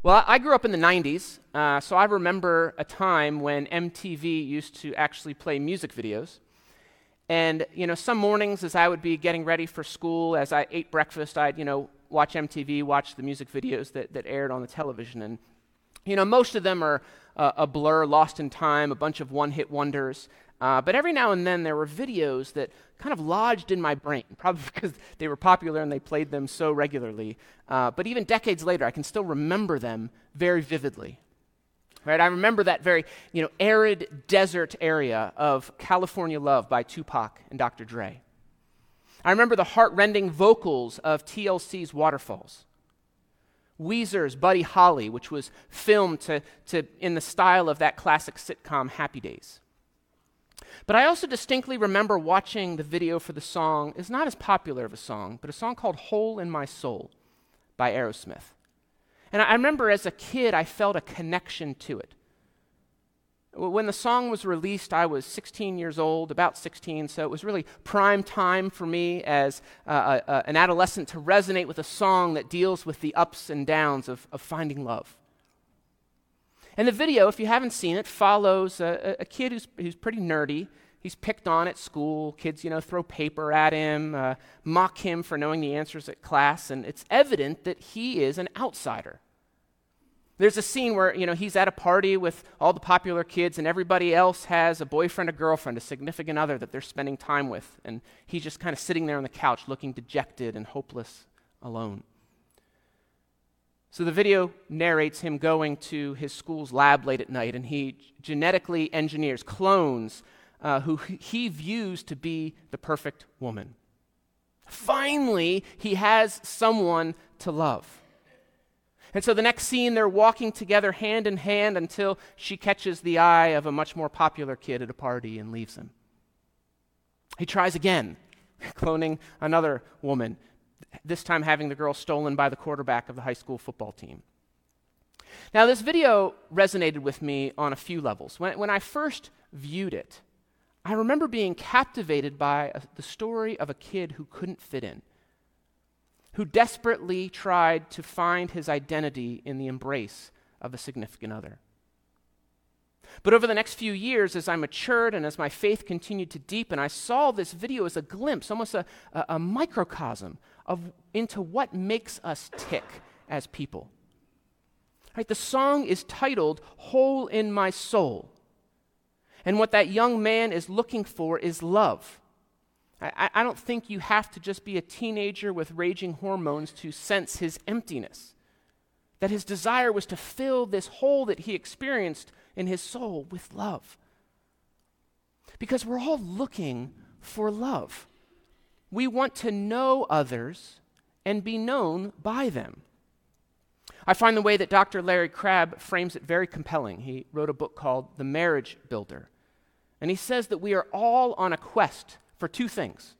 Well, I grew up in the 90s, uh, so I remember a time when MTV used to actually play music videos. And, you know, some mornings as I would be getting ready for school, as I ate breakfast, I'd, you know, watch MTV, watch the music videos that, that aired on the television. And, you know, most of them are uh, a blur, lost in time, a bunch of one hit wonders. Uh, but every now and then there were videos that kind of lodged in my brain, probably because they were popular and they played them so regularly. Uh, but even decades later, I can still remember them very vividly. Right? I remember that very, you know, arid desert area of California Love by Tupac and Dr. Dre. I remember the heartrending vocals of TLC's Waterfalls. Weezer's Buddy Holly, which was filmed to, to, in the style of that classic sitcom Happy Days. But I also distinctly remember watching the video for the song, it's not as popular of a song, but a song called Hole in My Soul by Aerosmith. And I remember as a kid, I felt a connection to it. When the song was released, I was 16 years old, about 16, so it was really prime time for me as uh, uh, an adolescent to resonate with a song that deals with the ups and downs of, of finding love. And the video, if you haven't seen it, follows a, a kid who's, who's pretty nerdy. He's picked on at school. Kids, you know, throw paper at him, uh, mock him for knowing the answers at class, and it's evident that he is an outsider. There's a scene where, you know, he's at a party with all the popular kids and everybody else has a boyfriend, a girlfriend, a significant other that they're spending time with. And he's just kind of sitting there on the couch looking dejected and hopeless alone. So the video narrates him going to his school's lab late at night, and he genetically engineers clones uh, who he views to be the perfect woman. Finally, he has someone to love. And so the next scene, they're walking together hand in hand until she catches the eye of a much more popular kid at a party and leaves him. He tries again, cloning another woman this time having the girl stolen by the quarterback of the high school football team. Now, this video resonated with me on a few levels. When, when I first viewed it, I remember being captivated by a, the story of a kid who couldn't fit in, who desperately tried to find his identity in the embrace of a significant other. But over the next few years, as I matured and as my faith continued to deepen, I saw this video as a glimpse, almost a, a, a microcosm of, into what makes us tick as people. Right, the song is titled Hole in My Soul. And what that young man is looking for is love. I, I, don't think you have to just be a teenager with raging hormones to sense his emptiness. That his desire was to fill this hole that he experienced in his soul with love. Because we're all looking for love. We want to know others and be known by them. I find the way that Dr. Larry Crabb frames it very compelling. He wrote a book called The Marriage Builder. And he says that we are all on a quest for two things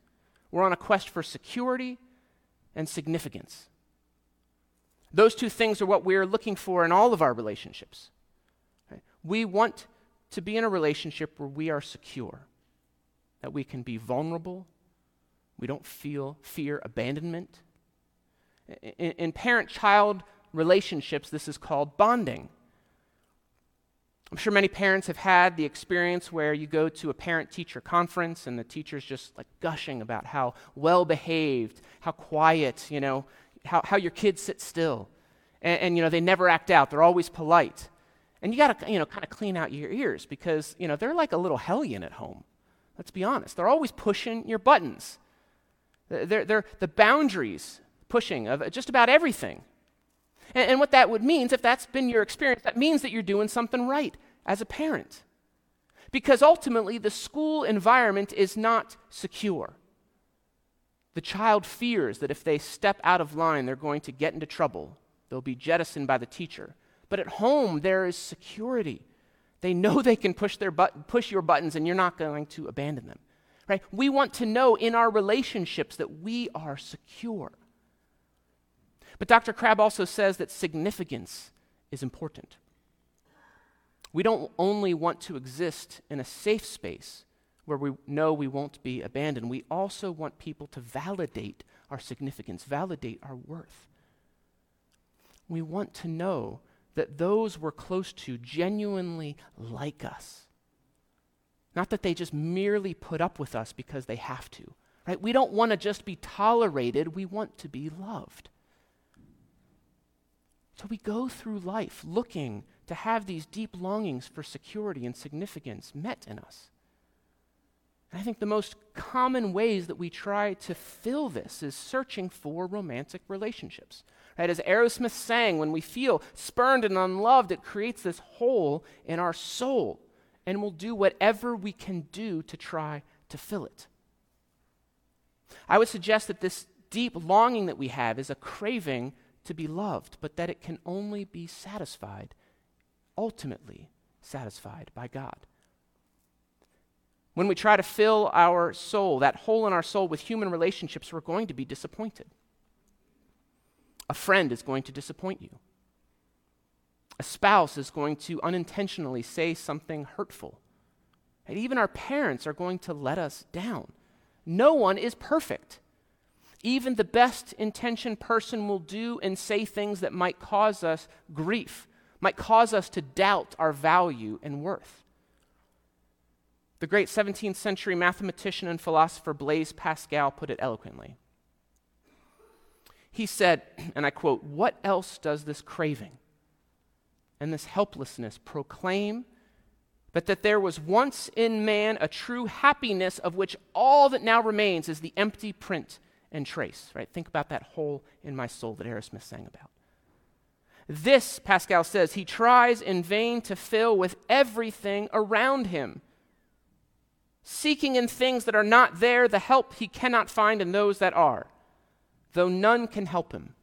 we're on a quest for security and significance. Those two things are what we're looking for in all of our relationships. We want to be in a relationship where we are secure, that we can be vulnerable we don't feel fear abandonment. In, in parent child relationships, this is called bonding. I'm sure many parents have had the experience where you go to a parent teacher conference and the teacher's just like gushing about how well behaved, how quiet, you know, how, how your kids sit still. And, and, you know, they never act out, they're always polite. And you got to, you know, kind of clean out your ears because, you know, they're like a little hellion at home. Let's be honest. They're always pushing your buttons. They're, they're the boundaries pushing of just about everything. And, and what that would mean, if that's been your experience, that means that you're doing something right as a parent. Because ultimately, the school environment is not secure. The child fears that if they step out of line, they're going to get into trouble. They'll be jettisoned by the teacher. But at home, there is security. They know they can push, their but- push your buttons and you're not going to abandon them right? We want to know in our relationships that we are secure. But Dr. Crabb also says that significance is important. We don't only want to exist in a safe space where we know we won't be abandoned, we also want people to validate our significance, validate our worth. We want to know that those we're close to genuinely like us. Not that they just merely put up with us because they have to. Right? We don't want to just be tolerated, we want to be loved. So we go through life looking to have these deep longings for security and significance met in us. And I think the most common ways that we try to fill this is searching for romantic relationships. Right? As Aerosmith sang, when we feel spurned and unloved, it creates this hole in our soul, and we'll do whatever we can do to try to fill it. I would suggest that this deep longing that we have is a craving to be loved, but that it can only be satisfied, ultimately satisfied by God. When we try to fill our soul, that hole in our soul, with human relationships, we're going to be disappointed. A friend is going to disappoint you. A spouse is going to unintentionally say something hurtful. And even our parents are going to let us down. No one is perfect. Even the best intentioned person will do and say things that might cause us grief, might cause us to doubt our value and worth. The great 17th century mathematician and philosopher Blaise Pascal put it eloquently. He said, and I quote, What else does this craving and this helplessness proclaim but that there was once in man a true happiness of which all that now remains is the empty print and trace? Right? Think about that hole in my soul that Aerosmith sang about. This, Pascal says, he tries in vain to fill with everything around him seeking in things that are not there the help he cannot find in those that are, though none can help him.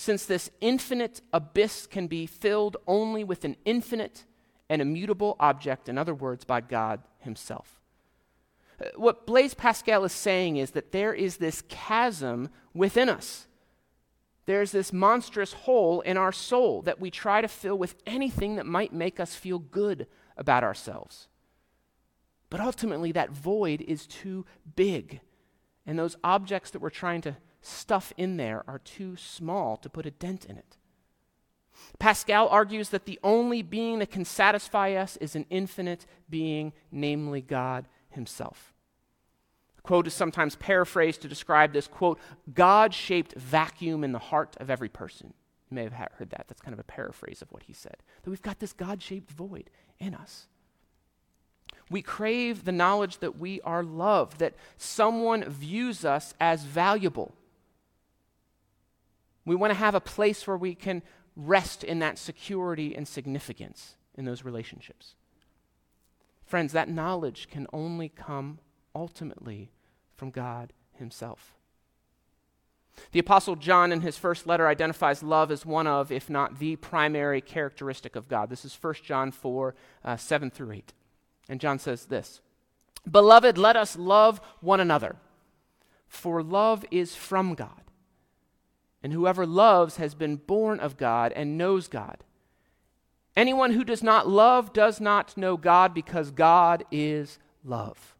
Since this infinite abyss can be filled only with an infinite and immutable object, in other words, by God Himself. Uh, what Blaise Pascal is saying is that there is this chasm within us. There's this monstrous hole in our soul that we try to fill with anything that might make us feel good about ourselves. But ultimately, that void is too big. And those objects that we're trying to stuff in there are too small to put a dent in it. Pascal argues that the only being that can satisfy us is an infinite being, namely God Himself. The quote is sometimes paraphrased to describe this quote, God shaped vacuum in the heart of every person. You may have heard that. That's kind of a paraphrase of what he said. That we've got this God shaped void in us. We crave the knowledge that we are loved, that someone views us as valuable. We want to have a place where we can rest in that security and significance in those relationships. Friends, that knowledge can only come ultimately from God Himself. The Apostle John, in his first letter, identifies love as one of, if not the primary characteristic of God. This is 1 John 4 uh, 7 through 8. And John says this Beloved, let us love one another, for love is from God. And whoever loves has been born of God and knows God. Anyone who does not love does not know God because God is love.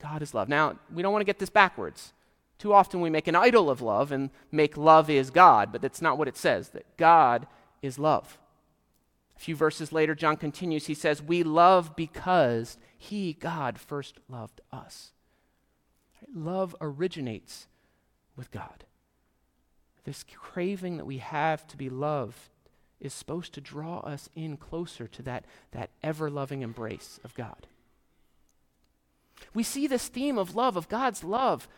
God is love. Now, we don't want to get this backwards. Too often we make an idol of love and make love is God, but that's not what it says, that God is love. A few verses later, John continues. He says, We love because He, God, first loved us. Love originates with God. This craving that we have to be loved is supposed to draw us in closer to that, that ever loving embrace of God. We see this theme of love, of God's love.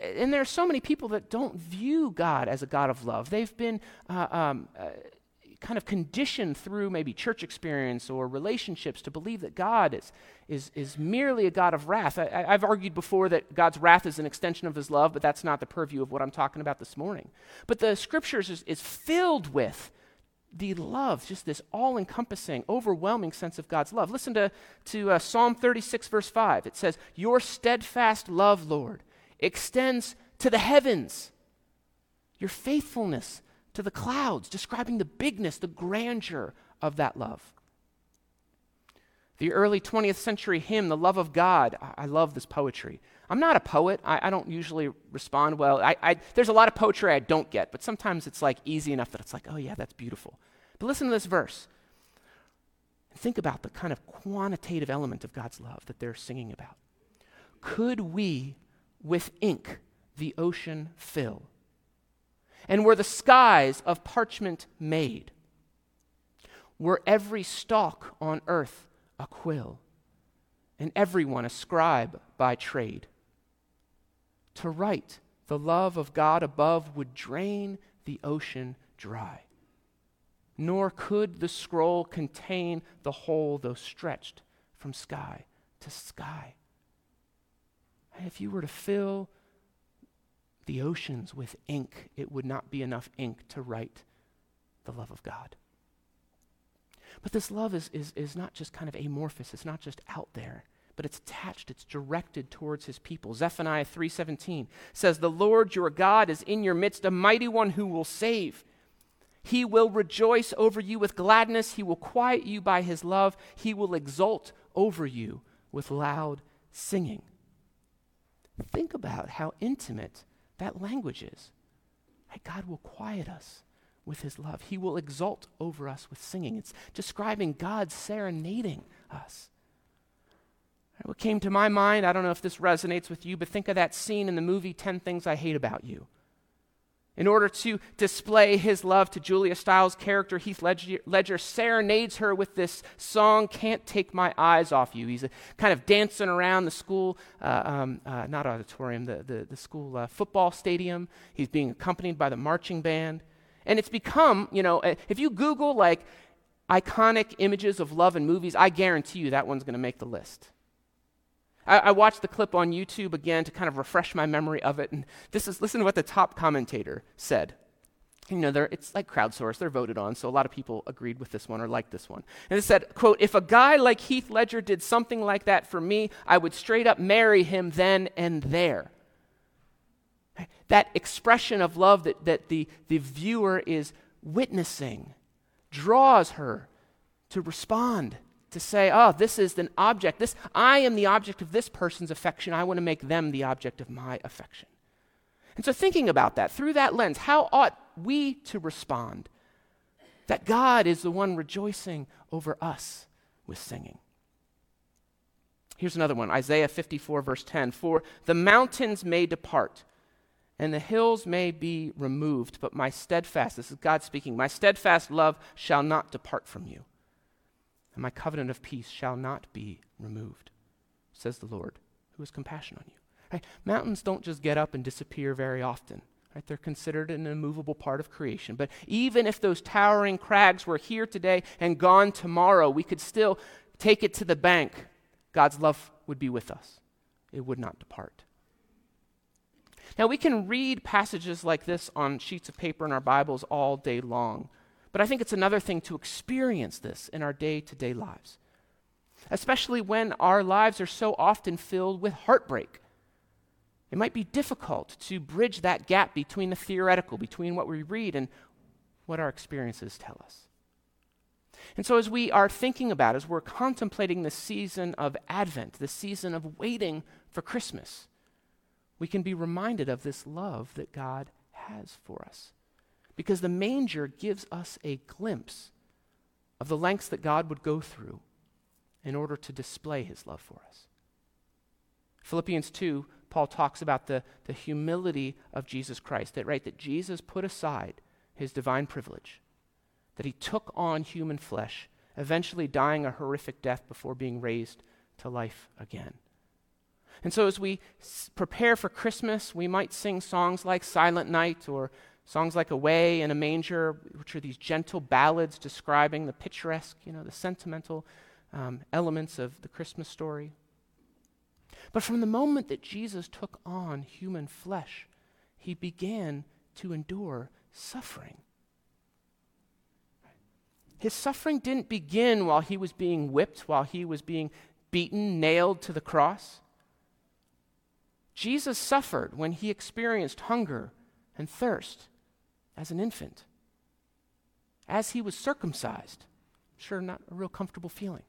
And there are so many people that don't view God as a God of love. They've been uh, um, uh, kind of conditioned through maybe church experience or relationships to believe that God is, is, is merely a God of wrath. I, have argued before that God's wrath is an extension of his love, but that's not the purview of what I'm talking about this morning. But the scriptures is, is filled with the love, just this all encompassing, overwhelming sense of God's love. Listen to, to uh, Psalm 36, verse 5. It says, Your steadfast love, Lord, extends to the heavens. Your faithfulness to the clouds, describing the bigness, the grandeur of that love. The early 20th century hymn, The Love of God, I, I love this poetry. I'm not a poet. I, I don't usually respond well. I, there's a lot of poetry I don't get, but sometimes it's like easy enough that it's like, oh, yeah, that's beautiful. But listen to this verse. Think about the kind of quantitative element of God's love that they're singing about. Could we with ink the ocean fill? And were the skies of parchment made? Were every stalk on earth a quill, and everyone a scribe by trade? To write the love of God above would drain the ocean dry. Nor could the scroll contain the whole, though stretched from sky to sky. And if you were to fill the oceans with ink, it would not be enough ink to write the love of God. But this love is, is, is not just kind of amorphous, it's not just out there, but it's attached, it's directed towards his people. Zephaniah 3:17 says, "The Lord your God is in your midst, a mighty one who will save. He will rejoice over you with gladness, he will quiet you by his love, he will exult over you with loud singing." Think about how intimate that language is. God will quiet us with his love. He will exult over us with singing. It's describing God serenading us. What came to my mind, I don't know if this resonates with you, but think of that scene in the movie 10 Things I Hate About You. In order to display his love to Julia Stiles' character, Heath Ledger, Ledger, serenades her with this song, Can't Take My Eyes Off You. He's a, kind of dancing around the school, uh, um, uh, not auditorium, the, the, the school uh, football stadium. He's being accompanied by the marching band. And it's become, you know, uh, if you Google like iconic images of love in movies, I guarantee you that one's going to make the list. I, I, watched the clip on YouTube again to kind of refresh my memory of it, and this is listen to what the top commentator said. You know, it's like crowdsourced; they're voted on, so a lot of people agreed with this one or liked this one. And it said, "quote If a guy like Heath Ledger did something like that for me, I would straight up marry him then and there." That expression of love that, that the, the viewer is witnessing draws her to respond to say, oh, this is an object. This, I am the object of this person's affection. I want to make them the object of my affection. And so, thinking about that through that lens, how ought we to respond? That God is the one rejoicing over us with singing. Here's another one Isaiah 54, verse 10 For the mountains may depart and the hills may be removed, but my steadfast, this is God speaking, my steadfast love shall not depart from you and my covenant of peace shall not be removed, says the Lord, who has compassion on you. Right? Mountains don't just get up and disappear very often. Right? They're considered an immovable part of creation. But even if those towering crags were here today and gone tomorrow, we could still take it to the bank. God's love would be with us, it would not depart. Now, we can read passages like this on sheets of paper in our Bibles all day long. But I think it's another thing to experience this in our day to day lives, especially when our lives are so often filled with heartbreak. It might be difficult to bridge that gap between the theoretical, between what we read and what our experiences tell us. And so, as we are thinking about, as we're contemplating the season of Advent, the season of waiting for Christmas, we can be reminded of this love that God has for us because the manger gives us a glimpse of the lengths that God would go through in order to display his love for us. Philippians 2, Paul talks about the, the humility of Jesus Christ, that right, that Jesus put aside his divine privilege, that he took on human flesh, eventually dying a horrific death before being raised to life again. And so, as we s- prepare for Christmas, we might sing songs like Silent Night or Songs like Away in a Manger, which are these gentle ballads describing the picturesque, you know, the sentimental um, elements of the Christmas story. But from the moment that Jesus took on human flesh, he began to endure suffering. His suffering didn't begin while he was being whipped, while he was being beaten, nailed to the cross. Jesus suffered when he experienced hunger and thirst as an infant, as he was circumcised. Sure, not a real comfortable feeling.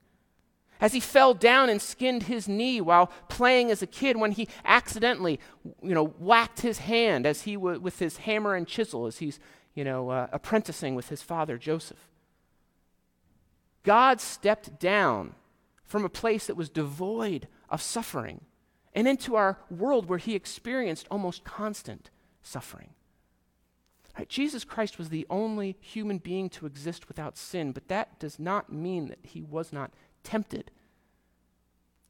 As he fell down and skinned his knee while playing as a kid, when he accidentally, you know, whacked his hand as he w- with his hammer and chisel as he's, you know, uh, apprenticing with his father Joseph. God stepped down from a place that was devoid of suffering and into our world where he experienced almost constant suffering. Right, Jesus Christ was the only human being to exist without sin, but that does not mean that he was not tempted.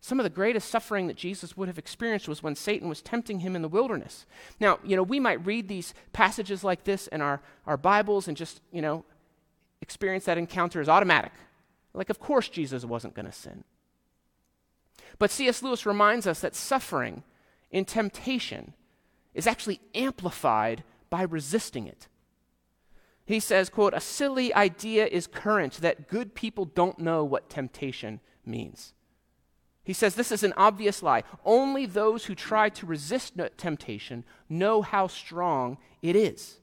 Some of the greatest suffering that Jesus would have experienced was when Satan was tempting him in the wilderness. Now, you know, we might read these passages like this in our, our Bibles and just, you know, experience that encounter as automatic. Like, of course, Jesus wasn't going to sin. But C.S. Lewis reminds us that suffering in temptation is actually amplified by resisting it. He says, quote, a silly idea is current that good people don't know what temptation means. He says this is an obvious lie. Only those who try to resist temptation know how strong it is.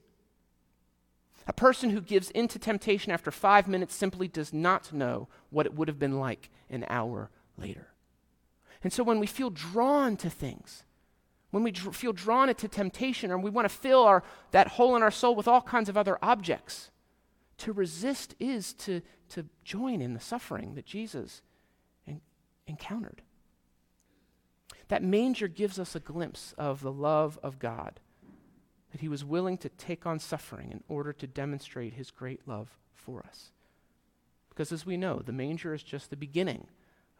A person who gives in to temptation after five minutes simply does not know what it would have been like an hour later. And so when we feel drawn to things, when we dr- feel drawn into temptation, or we want to fill our, that hole in our soul with all kinds of other objects, to resist is to, to join in the suffering that Jesus en- encountered. That manger gives us a glimpse of the love of God, that he was willing to take on suffering in order to demonstrate his great love for us. Because as we know, the manger is just the beginning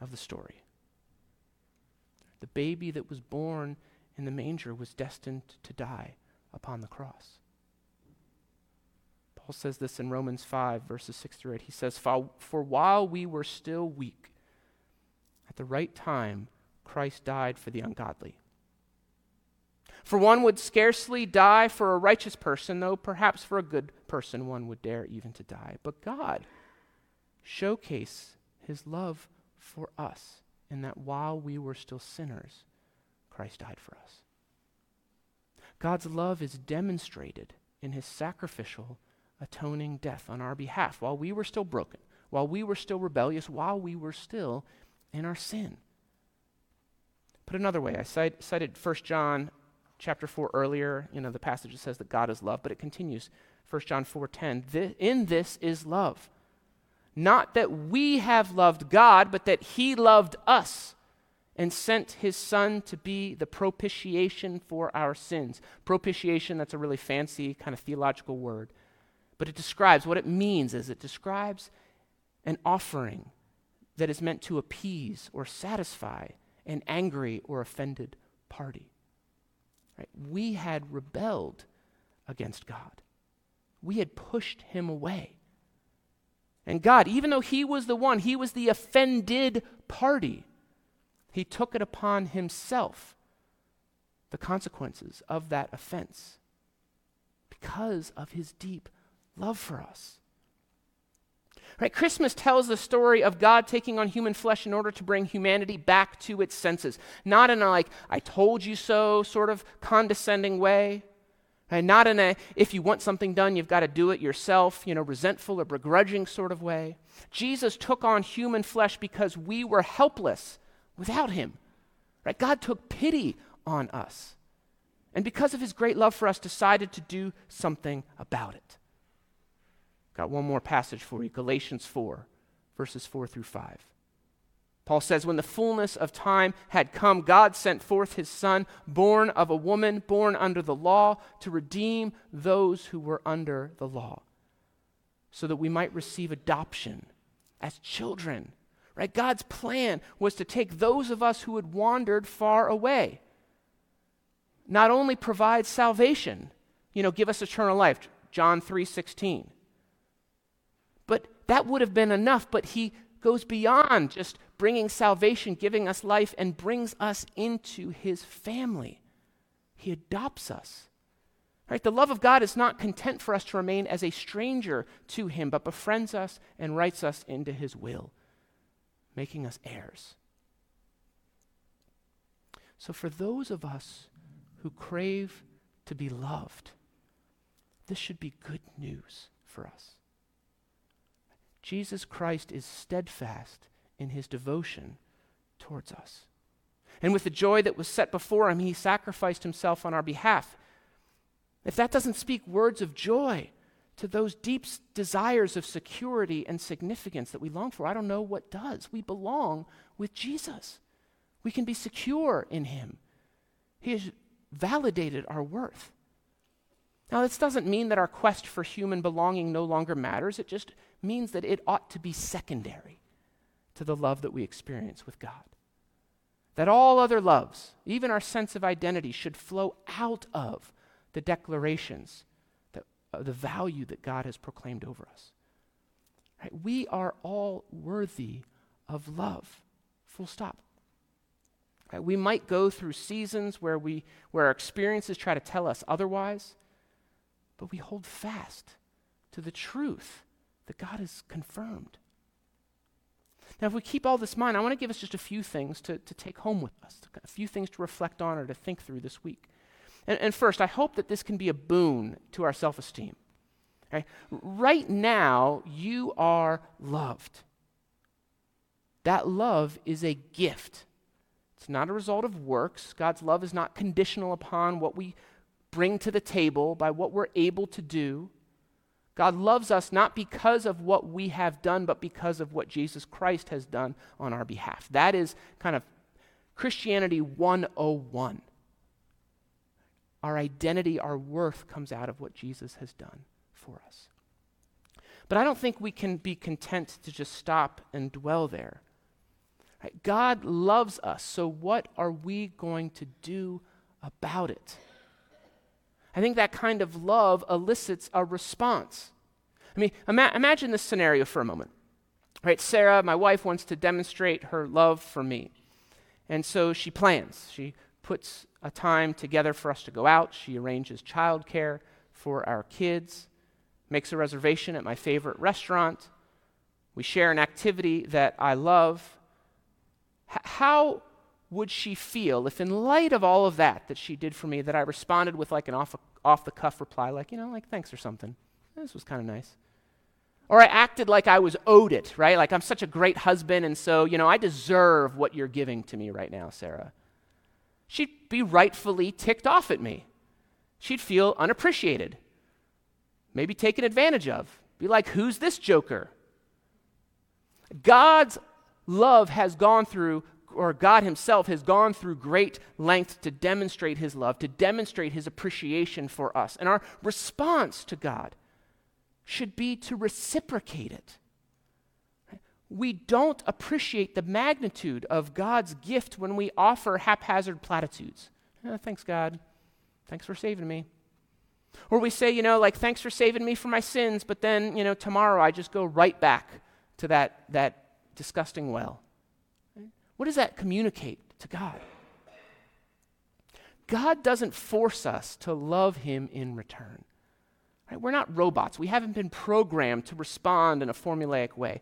of the story. The baby that was born in the manger was destined to die upon the cross. Paul says this in Romans 5, verses 6 through 8. He says, For while we were still weak, at the right time, Christ died for the ungodly. For one would scarcely die for a righteous person, though perhaps for a good person one would dare even to die. But God showcase his love for us in that while we were still sinners, Christ died for us. God's love is demonstrated in his sacrificial, atoning death on our behalf. While we were still broken, while we were still rebellious, while we were still in our sin. Put another way, I cite, cited 1 John chapter 4 earlier, you know, the passage that says that God is love, but it continues, 1 John 4:10, in this is love. Not that we have loved God, but that He loved us and sent His Son to be the propitiation for our sins. Propitiation, that's a really fancy kind of theological word, but it describes what it means is it describes an offering that is meant to appease or satisfy an angry or offended party. Right? We had rebelled against God. We had pushed him away. And God, even though He was the one, He was the offended party, He took it upon Himself, the consequences of that offense, because of His deep love for us. Right? Christmas tells the story of God taking on human flesh in order to bring humanity back to its senses. Not in a like, I told you so sort of condescending way, and not in a, if you want something done, you've got to do it yourself, you know, resentful or begrudging sort of way. Jesus took on human flesh because we were helpless without him. Right? God took pity on us. And because of his great love for us, decided to do something about it. Got one more passage for you Galatians 4, verses 4 through 5. Paul says, When the fullness of time had come, God sent forth his Son, born of a woman, born under the law, to redeem those who were under the law, so that we might receive adoption as children. Right? God's plan was to take those of us who had wandered far away, not only provide salvation, you know, give us eternal life, John 3 16. But that would have been enough, but he goes beyond just bringing salvation, giving us life, and brings us into his family. He adopts us. Right? The love of God is not content for us to remain as a stranger to him, but befriends us and writes us into his will, making us heirs. So, for those of us who crave to be loved, this should be good news for us. Jesus Christ is steadfast in his devotion towards us. And with the joy that was set before him, he sacrificed himself on our behalf. If that doesn't speak words of joy to those deep desires of security and significance that we long for. I don't know what does. We belong with Jesus. We can be secure in Him. He has validated our worth. Now, this doesn't mean that our quest for human belonging no longer matters. It just means that it ought to be secondary to the love that we experience with God. That all other loves, even our sense of identity, should flow out of the declarations the value that God has proclaimed over us. Right? We are all worthy of love. Full stop. Right? We might go through seasons where, we, where our experiences try to tell us otherwise, but we hold fast to the truth that God has confirmed. Now, if we keep all this in mind, I want to give us just a few things to, to take home with us, a few things to reflect on or to think through this week. And, and first, I hope that this can be a boon to our self esteem. Right now, you are loved. That love is a gift. It's not a result of works. God's love is not conditional upon what we bring to the table, by what we're able to do. God loves us not because of what we have done, but because of what Jesus Christ has done on our behalf. That is kind of Christianity 101. Our identity, our worth comes out of what Jesus has done for us. But I don't think we can be content to just stop and dwell there. Right? God loves us, so what are we going to do about it? I think that kind of love elicits a response. I mean, ima- imagine this scenario for a moment. Right, Sarah, my wife, wants to demonstrate her love for me. And so she plans. She puts a time together for us to go out. She arranges childcare for our kids, makes a reservation at my favorite restaurant. We share an activity that I love. H- how would she feel if, in light of all of that that she did for me, that I responded with like an off, off the cuff reply, like, you know, like, thanks or something? This was kind of nice. Or I acted like I was owed it, right? Like I'm such a great husband, and so, you know, I deserve what you're giving to me right now, Sarah. She'd be rightfully ticked off at me. She'd feel unappreciated, maybe taken advantage of. Be like, who's this joker? God's love has gone through or God Himself has gone through great lengths to demonstrate His love, to demonstrate His appreciation for us. And our response to God should be to reciprocate it. We don't appreciate the magnitude of God's gift when we offer haphazard platitudes. Oh, thanks, God. Thanks for saving me. Or we say, you know, like, thanks for saving me from my sins, but then, you know, tomorrow I just go right back to that, that disgusting well. Eh, what does that communicate to God? God doesn't force us to love Him in return. Right? We're not robots. We haven't been programmed to respond in a formulaic way.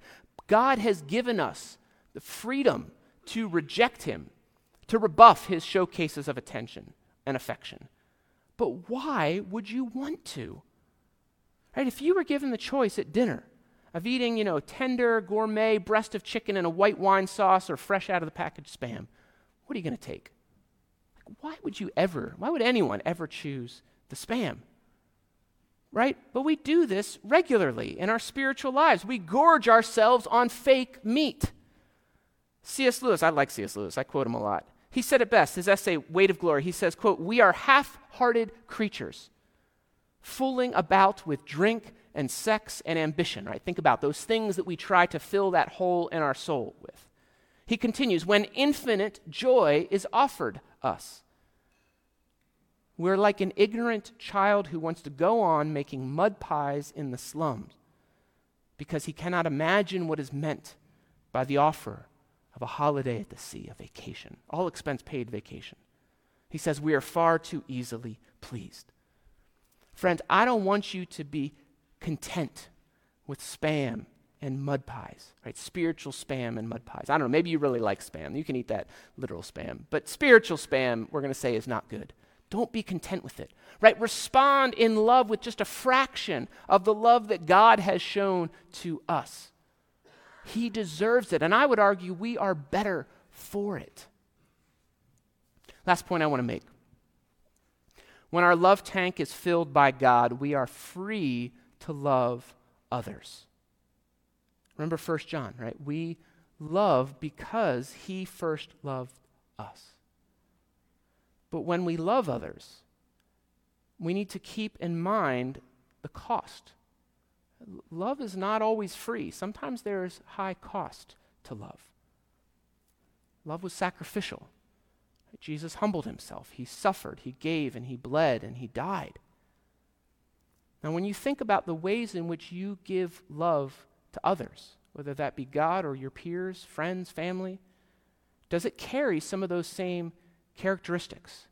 God has given us the freedom to reject Him, to rebuff His showcases of attention and affection. But why would you want to? Right? If you were given the choice at dinner of eating, you know, tender gourmet breast of chicken in a white wine sauce or fresh out of the package spam, what are you going to take? Like, why would you ever, why would anyone ever choose the spam? Right? But we do this regularly in our spiritual lives. We gorge ourselves on fake meat. C.S. Lewis, I like C.S. Lewis, I quote him a lot. He said it best, his essay, Weight of Glory. He says, quote, We are half-hearted creatures, fooling about with drink and sex and ambition, right? Think about those things that we try to fill that hole in our soul with. He continues, when infinite joy is offered us. We're like an ignorant child who wants to go on making mud pies in the slums because he cannot imagine what is meant by the offer of a holiday at the sea, a vacation, all expense paid vacation. He says, We are far too easily pleased. Friends, I don't want you to be content with spam and mud pies, right? Spiritual spam and mud pies. I don't know, maybe you really like spam. You can eat that literal spam. But spiritual spam, we're going to say, is not good. Don't be content with it, right? Respond in love with just a fraction of the love that God has shown to us. He deserves it. And I would argue we are better for it. Last point I want to make. When our love tank is filled by God, we are free to love others. Remember 1 John, right? We love because he first loved us. But when we love others, we need to keep in mind the cost. Love is not always free. Sometimes there is high cost to love. Love was sacrificial. Jesus humbled himself. He suffered, he gave, and he bled, and he died. Now, when you think about the ways in which you give love to others, whether that be God or your peers, friends, family, does it carry some of those same characteristics?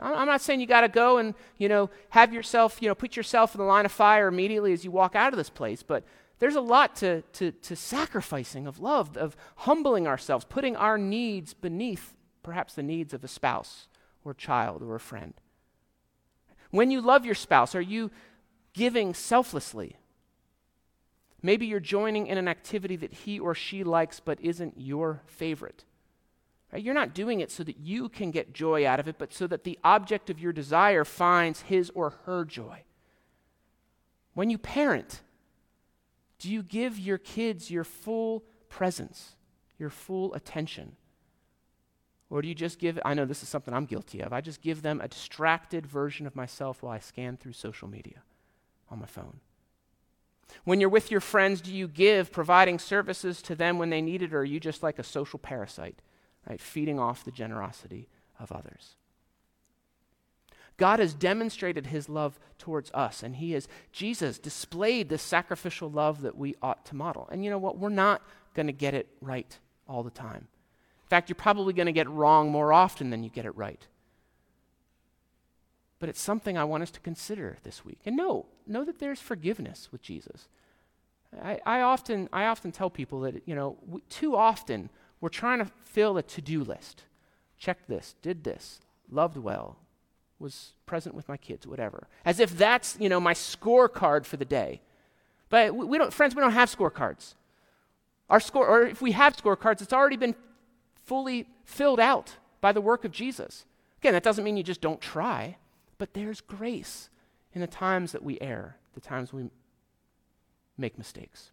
I'm not saying you got to go and, you know, have yourself, you know, put yourself in the line of fire immediately as you walk out of this place, but there's a lot to, to, to sacrificing of love, of humbling ourselves, putting our needs beneath perhaps the needs of a spouse or a child or a friend. When you love your spouse, are you giving selflessly? Maybe you're joining in an activity that he or she likes but isn't your favorite. Right? You're not doing it so that you can get joy out of it, but so that the object of your desire finds his or her joy. When you parent, do you give your kids your full presence, your full attention? Or do you just give, I know this is something I'm guilty of, I just give them a distracted version of myself while I scan through social media on my phone? When you're with your friends, do you give providing services to them when they need it, or are you just like a social parasite? Right? Feeding off the generosity of others. God has demonstrated his love towards us, and he has, Jesus displayed the sacrificial love that we ought to model. And you know what? We're not going to get it right all the time. In fact, you're probably going to get wrong more often than you get it right. But it's something I want us to consider this week. And know, know that there's forgiveness with Jesus. I, I often, I often tell people that, you know, we, too often we're trying to fill a to do list. Check this, did this, loved well, was present with my kids, whatever. As if that's, you know, my scorecard for the day. But we don't, friends, we don't have scorecards. Our score, or if we have scorecards, it's already been fully filled out by the work of Jesus. Again, that doesn't mean you just don't try, but there's grace in the times that we err, the times we make mistakes.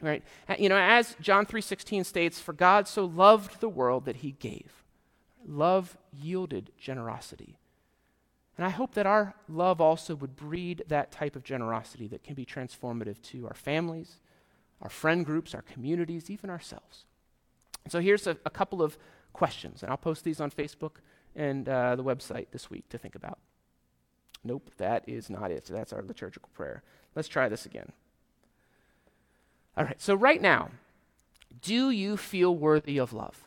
Right? You know, as John 3:16 states, for God so loved the world that he gave. Love yielded generosity. And I hope that our love also would breed that type of generosity that can be transformative to our families, our friend groups, our communities, even ourselves. So here's a, a couple of questions, and I'll post these on Facebook and uh, the website this week to think about. Nope, that is not it. So that's our liturgical prayer. Let's try this again. All right, so right now, do you feel worthy of love?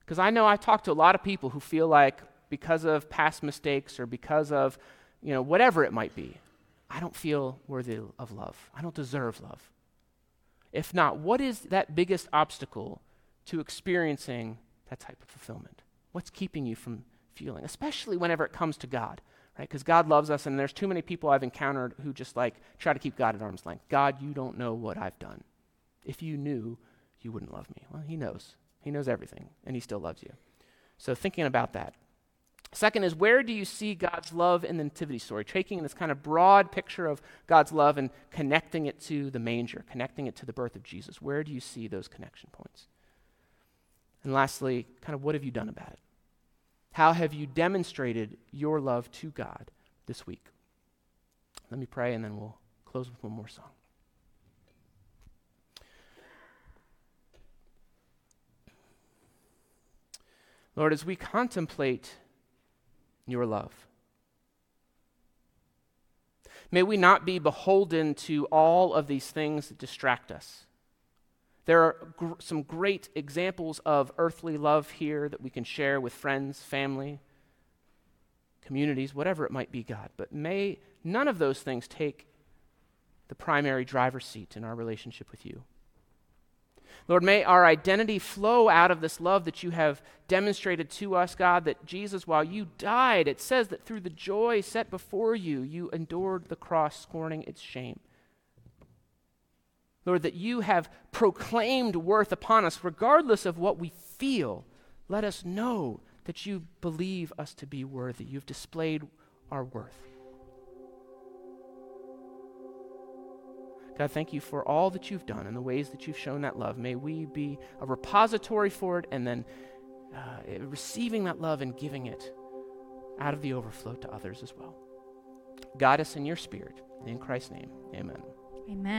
Because I know I've talked to a lot of people who feel like because of past mistakes or because of, you know, whatever it might be, I don't feel worthy of love. I don't deserve love. If not, what is that biggest obstacle to experiencing that type of fulfillment? What's keeping you from feeling, especially whenever it comes to God? Right? Because God loves us, and there's too many people I've encountered who just like try to keep God at arm's length. God, you don't know what I've done. If you knew, you wouldn't love me. Well, He knows. He knows everything, and He still loves you. So, thinking about that. Second is, where do you see God's love in the Nativity story? Taking this kind of broad picture of God's love and connecting it to the manger, connecting it to the birth of Jesus. Where do you see those connection points? And lastly, kind of what have you done about it? How have you demonstrated your love to God this week? Let me pray and then we'll close with one more song. Lord, as we contemplate your love, may we not be beholden to all of these things that distract us. There are gr- some great examples of earthly love here that we can share with friends, family, communities, whatever it might be, God. But may none of those things take the primary driver's seat in our relationship with you. Lord, may our identity flow out of this love that you have demonstrated to us, God, that Jesus, while you died, it says that through the joy set before you, you endured the cross, scorning its shame. Lord, that you have proclaimed worth upon us, regardless of what we feel. Let us know that you believe us to be worthy. You've displayed our worth. God, thank you for all that you've done and the ways that you've shown that love. May we be a repository for it and then uh, receiving that love and giving it out of the overflow to others as well. Guide us in your spirit. In Christ's name, amen. Amen.